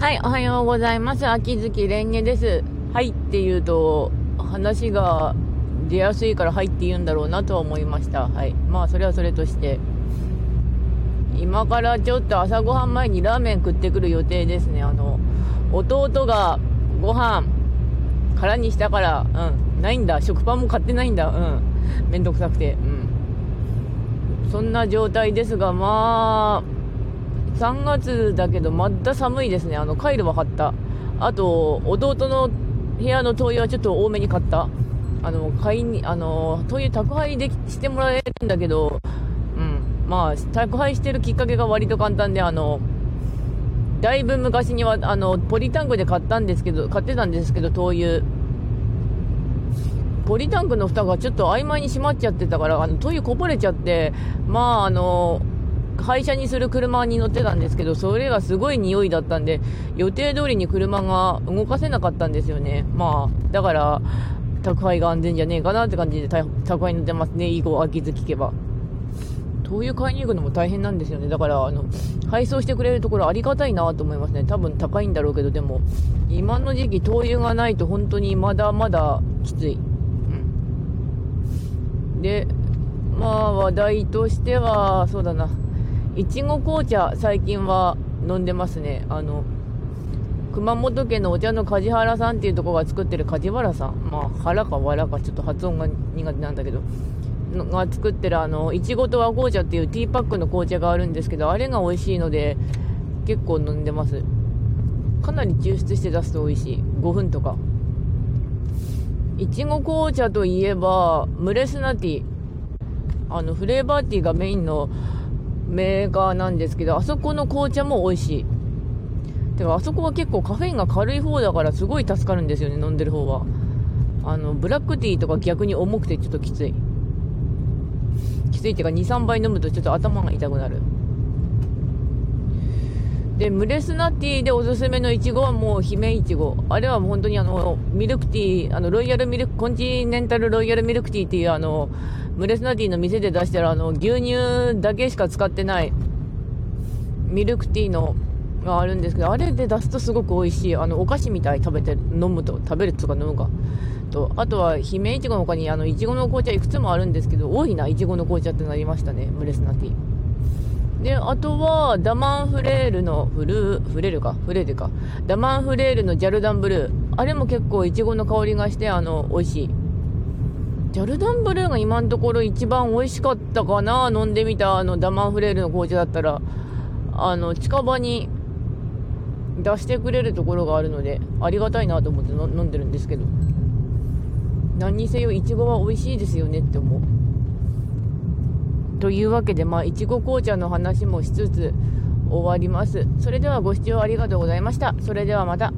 はい、おはようございます。秋月蓮華です。はいって言うと、話が出やすいからはいって言うんだろうなとは思いました。はい。まあ、それはそれとして。今からちょっと朝ごはん前にラーメン食ってくる予定ですね。あの、弟がご飯空にしたから、うん、ないんだ。食パンも買ってないんだ。うん。めんどくさくて。うん。そんな状態ですが、まあ、3月だけどまだ寒いですね。あの、カイロは買った。あと、弟の部屋の灯油はちょっと多めに買った。あの、買いに、あの、灯油宅配できしてもらえるんだけど、うん。まあ、宅配してるきっかけが割と簡単で、あの、だいぶ昔には、あの、ポリタンクで買ったんですけど、買ってたんですけど、灯油。ポリタンクの蓋がちょっと曖昧に閉まっちゃってたから、あの、灯油こぼれちゃって、まあ、あの、廃車にする車に乗ってたんですけど、それがすごい匂いだったんで、予定通りに車が動かせなかったんですよね。まあ、だから、宅配が安全じゃねえかなって感じで宅配に乗ってますね。以後、秋月聞けば。灯油買いに行くのも大変なんですよね。だから、あの、配送してくれるところありがたいなと思いますね。多分高いんだろうけど、でも、今の時期灯油がないと本当にまだまだきつい。うん。で、まあ話題としては、そうだな。いちご紅茶最近は飲んでますね。あの、熊本県のお茶の梶原さんっていうところが作ってる梶原さん。まあ、腹か笑かちょっと発音が苦手なんだけど。が作ってるあの、いちごと和紅茶っていうティーパックの紅茶があるんですけど、あれが美味しいので、結構飲んでます。かなり抽出して出すと美味しい。5分とか。いちご紅茶といえば、ムレスナティ。あの、フレーバーティーがメインのメーカーなんですけど、あそこの紅茶も美味しい。てか、あそこは結構カフェインが軽い方だからすごい助かるんですよね、飲んでる方は。あの、ブラックティーとか逆に重くてちょっときつい。きついっていうか、2、3杯飲むとちょっと頭が痛くなる。で、ムレスナティーでおすすめのイチゴはもう姫イチゴ。あれはもう本当にあの、ミルクティー、あの、ロイヤルミルク、コンチネンタルロイヤルミルクティーっていうあの、ムレスナティーの店で出してるあの、牛乳だけしか使ってないミルクティーのがあるんですけど、あれで出すとすごく美味しい。あの、お菓子みたい食べて、飲むと、食べるとか飲むか。と、あとは、姫いちごの他に、あの、いちごの紅茶いくつもあるんですけど、多いな、いちごの紅茶ってなりましたね、ムレスナティー。で、あとは、ダマンフレールの、フルーフレールか、フレールか。ダマンフレールのジャルダンブルー。あれも結構いちごの香りがして、あの、美味しい。ジャルダンブルーが今のところ一番美味しかったかな飲んでみたあのダマンフレールの紅茶だったら、あの、近場に出してくれるところがあるので、ありがたいなと思って飲んでるんですけど。何にせよ、いちごは美味しいですよねって思う。というわけで、まあ、いちご紅茶の話もしつつ終わります。それではご視聴ありがとうございました。それではまた。